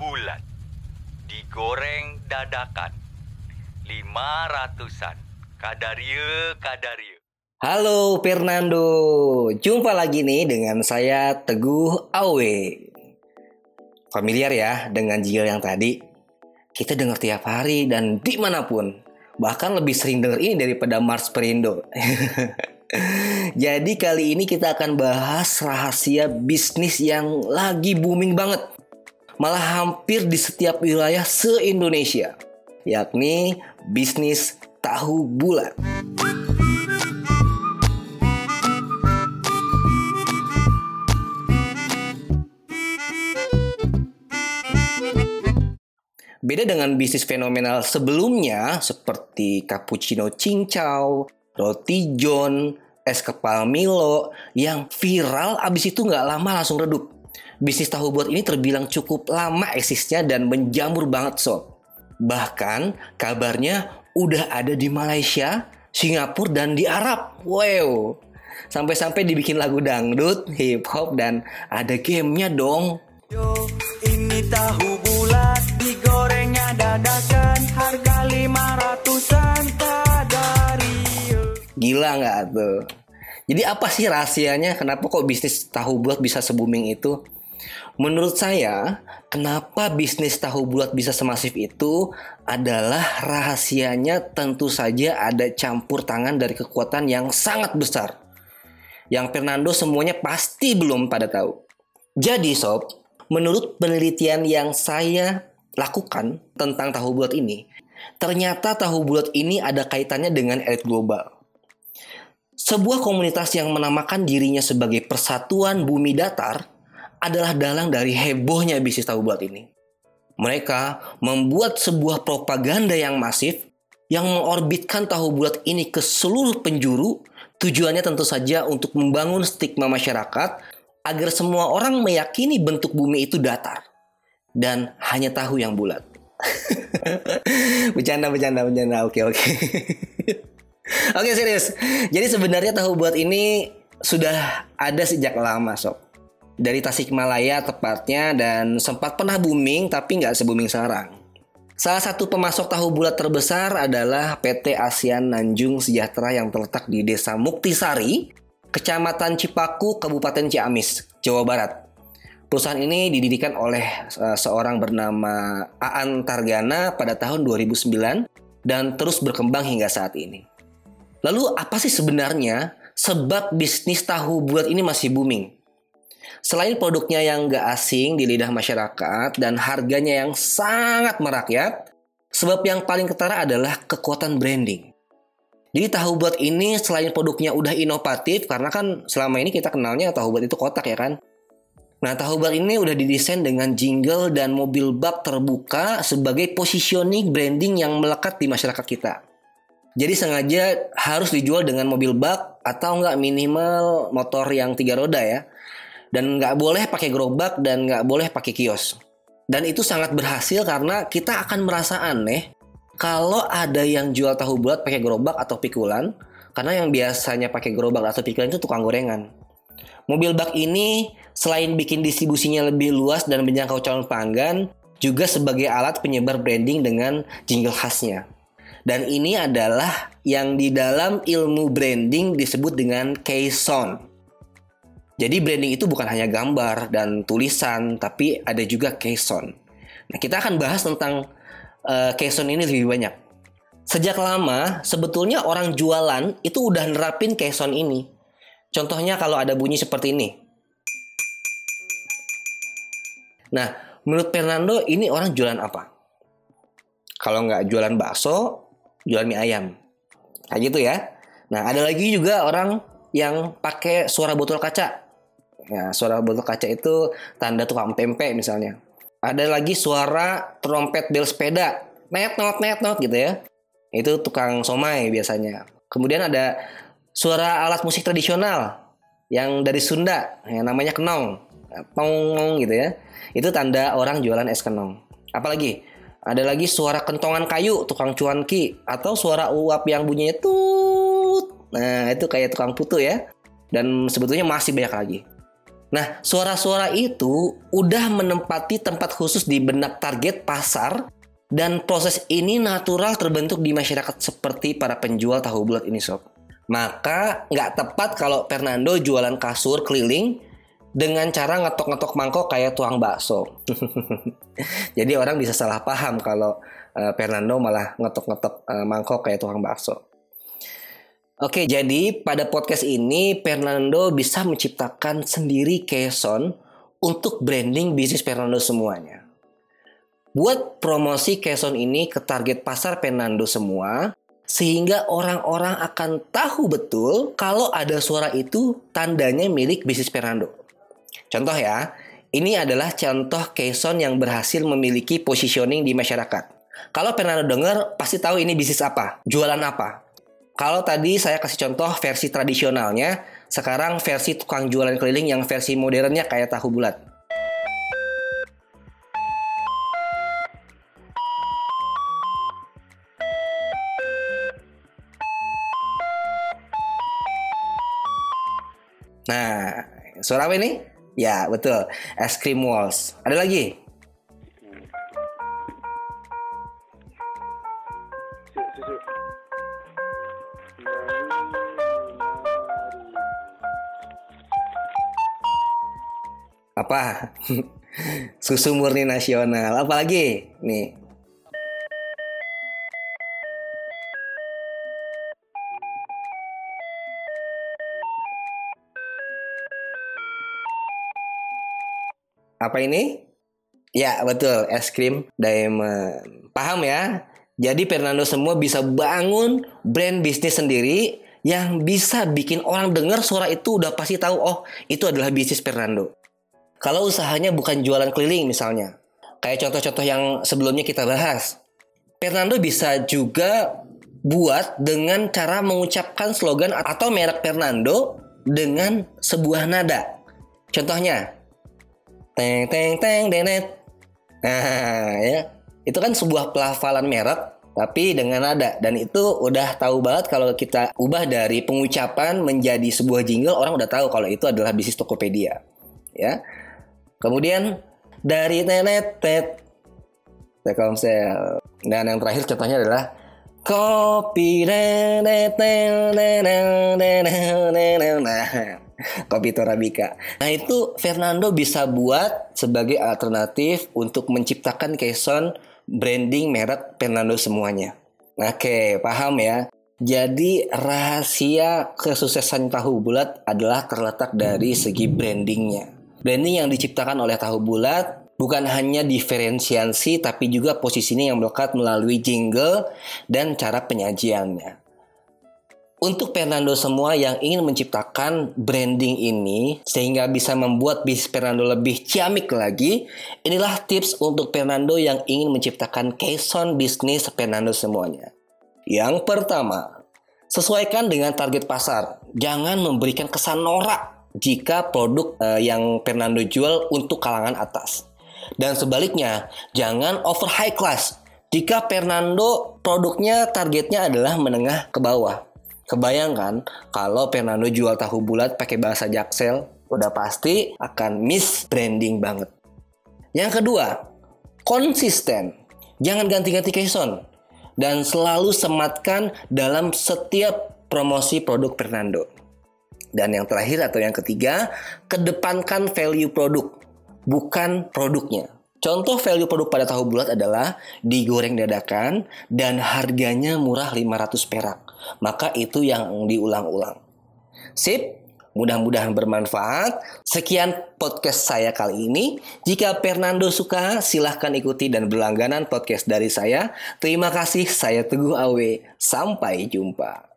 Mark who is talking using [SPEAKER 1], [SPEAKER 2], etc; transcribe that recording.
[SPEAKER 1] bulat, digoreng dadakan, lima ratusan, kadarie kadarie.
[SPEAKER 2] Halo Fernando, jumpa lagi nih dengan saya Teguh Awe. Familiar ya dengan jingle yang tadi? Kita dengar tiap hari dan di mana pun. Bahkan lebih sering dengar ini daripada Mars Perindo. Jadi kali ini kita akan bahas rahasia bisnis yang lagi booming banget. Malah hampir di setiap wilayah se-Indonesia. Yakni bisnis tahu bulat. Beda dengan bisnis fenomenal sebelumnya seperti cappuccino cincau, roti john, es kepal Milo yang viral abis itu nggak lama langsung redup. Bisnis tahu buat ini terbilang cukup lama eksisnya dan menjamur banget sob. Bahkan kabarnya udah ada di Malaysia, Singapura dan di Arab. Wow. Sampai-sampai dibikin lagu dangdut, hip hop dan ada gamenya dong.
[SPEAKER 3] Yo, ini tahu bulat digorengnya dadakan harga lima ratusan kadari.
[SPEAKER 2] Gila nggak tuh? Jadi apa sih rahasianya? Kenapa kok bisnis tahu bulat bisa se-booming itu? Menurut saya, kenapa bisnis tahu bulat bisa semasif itu adalah rahasianya tentu saja ada campur tangan dari kekuatan yang sangat besar. Yang Fernando semuanya pasti belum pada tahu. Jadi sob, menurut penelitian yang saya lakukan tentang tahu bulat ini, ternyata tahu bulat ini ada kaitannya dengan elit global. Sebuah komunitas yang menamakan dirinya sebagai Persatuan Bumi Datar adalah dalang dari hebohnya bisnis tahu bulat ini. Mereka membuat sebuah propaganda yang masif yang mengorbitkan tahu bulat ini ke seluruh penjuru. Tujuannya tentu saja untuk membangun stigma masyarakat agar semua orang meyakini bentuk bumi itu datar dan hanya tahu yang bulat. bercanda, bercanda, bercanda. Oke, oke. Oke serius. Jadi sebenarnya tahu buat ini sudah ada sejak lama sob. Dari Tasikmalaya tepatnya dan sempat pernah booming tapi nggak se-booming sekarang. Salah satu pemasok tahu bulat terbesar adalah PT ASEAN Nanjung Sejahtera yang terletak di Desa Muktisari, Kecamatan Cipaku, Kabupaten Ciamis, Jawa Barat. Perusahaan ini didirikan oleh uh, seorang bernama Aan Targana pada tahun 2009 dan terus berkembang hingga saat ini. Lalu apa sih sebenarnya sebab bisnis tahu bulat ini masih booming? Selain produknya yang gak asing di lidah masyarakat dan harganya yang sangat merakyat, sebab yang paling ketara adalah kekuatan branding. Jadi tahu bulat ini selain produknya udah inovatif karena kan selama ini kita kenalnya tahu bulat itu kotak ya kan. Nah tahu bulat ini udah didesain dengan jingle dan mobil bak terbuka sebagai positioning branding yang melekat di masyarakat kita. Jadi sengaja harus dijual dengan mobil bak atau enggak minimal motor yang tiga roda ya. Dan nggak boleh pakai gerobak dan nggak boleh pakai kios. Dan itu sangat berhasil karena kita akan merasa aneh kalau ada yang jual tahu bulat pakai gerobak atau pikulan. Karena yang biasanya pakai gerobak atau pikulan itu tukang gorengan. Mobil bak ini selain bikin distribusinya lebih luas dan menjangkau calon pelanggan, juga sebagai alat penyebar branding dengan jingle khasnya. Dan ini adalah yang di dalam ilmu branding disebut dengan Keyson. Jadi branding itu bukan hanya gambar dan tulisan, tapi ada juga Keyson. Nah, kita akan bahas tentang uh, Keyson ini lebih banyak. Sejak lama, sebetulnya orang jualan itu udah nerapin Keyson ini. Contohnya kalau ada bunyi seperti ini. Nah, menurut Fernando ini orang jualan apa? Kalau nggak jualan bakso, jualan mie ayam. Kayak gitu ya. Nah, ada lagi juga orang yang pakai suara botol kaca. Ya, suara botol kaca itu tanda tukang tempe misalnya. Ada lagi suara trompet bel sepeda. Net not net not gitu ya. Itu tukang somai biasanya. Kemudian ada suara alat musik tradisional yang dari Sunda yang namanya kenong. Tong gitu ya. Itu tanda orang jualan es kenong. Apalagi ada lagi suara kentongan kayu tukang cuanki atau suara uap yang bunyinya tut. Nah, itu kayak tukang putu ya. Dan sebetulnya masih banyak lagi. Nah, suara-suara itu udah menempati tempat khusus di benak target pasar dan proses ini natural terbentuk di masyarakat seperti para penjual tahu bulat ini sob. Maka nggak tepat kalau Fernando jualan kasur keliling dengan cara ngetok-ngetok mangkok kayak tuang bakso. Jadi orang bisa salah paham kalau uh, Fernando malah ngetok-ngetok uh, mangkok kayak tuang bakso. Oke, jadi pada podcast ini Fernando bisa menciptakan sendiri keson untuk branding bisnis Fernando semuanya. Buat promosi keson ini ke target pasar Fernando semua, sehingga orang-orang akan tahu betul kalau ada suara itu tandanya milik bisnis Fernando. Contoh ya, ini adalah contoh keson yang berhasil memiliki positioning di masyarakat. Kalau Fernando dengar, pasti tahu ini bisnis apa, jualan apa. Kalau tadi saya kasih contoh versi tradisionalnya, sekarang versi tukang jualan keliling yang versi modernnya kayak tahu bulat. Nah, suara apa ini? Ya, betul. Es krim walls. Ada lagi? Apa? Susu murni nasional. Apalagi? Nih. Apa ini? Ya, betul. Es krim diamond. Paham ya? Jadi Fernando semua bisa bangun brand bisnis sendiri yang bisa bikin orang dengar suara itu udah pasti tahu oh itu adalah bisnis Fernando. Kalau usahanya bukan jualan keliling misalnya, kayak contoh-contoh yang sebelumnya kita bahas, Fernando bisa juga buat dengan cara mengucapkan slogan atau merek Fernando dengan sebuah nada. Contohnya, teng teng teng denet. Nah, ya. Itu kan sebuah pelafalan merek tapi dengan nada dan itu udah tahu banget kalau kita ubah dari pengucapan menjadi sebuah jingle orang udah tahu kalau itu adalah bisnis Tokopedia. Ya. Kemudian dari tenet tet Telkomsel. Dan yang terakhir contohnya adalah kopi kopi Torabika. Nah itu Fernando bisa buat sebagai alternatif untuk menciptakan keson branding merek Fernando semuanya. Oke, paham ya? Jadi rahasia kesuksesan tahu bulat adalah terletak dari segi brandingnya. Branding yang diciptakan oleh tahu bulat bukan hanya diferensiasi tapi juga posisinya yang melekat melalui jingle dan cara penyajiannya. Untuk Fernando semua yang ingin menciptakan branding ini sehingga bisa membuat bisnis Fernando lebih ciamik lagi, inilah tips untuk Fernando yang ingin menciptakan keson bisnis Fernando semuanya. Yang pertama, sesuaikan dengan target pasar. Jangan memberikan kesan norak jika produk uh, yang Fernando jual untuk kalangan atas. Dan sebaliknya, jangan over high class jika Fernando produknya targetnya adalah menengah ke bawah. Kebayangkan kalau Fernando jual tahu bulat pakai bahasa Jaksel, udah pasti akan miss branding banget. Yang kedua, konsisten. Jangan ganti-ganti keson dan selalu sematkan dalam setiap promosi produk Fernando. Dan yang terakhir atau yang ketiga, kedepankan value produk, bukan produknya. Contoh value produk pada tahu bulat adalah digoreng dadakan dan harganya murah 500 perak. Maka itu yang diulang-ulang. Sip, mudah-mudahan bermanfaat. Sekian podcast saya kali ini. Jika Fernando suka, silahkan ikuti dan berlangganan podcast dari saya. Terima kasih, saya Teguh Awe. Sampai jumpa.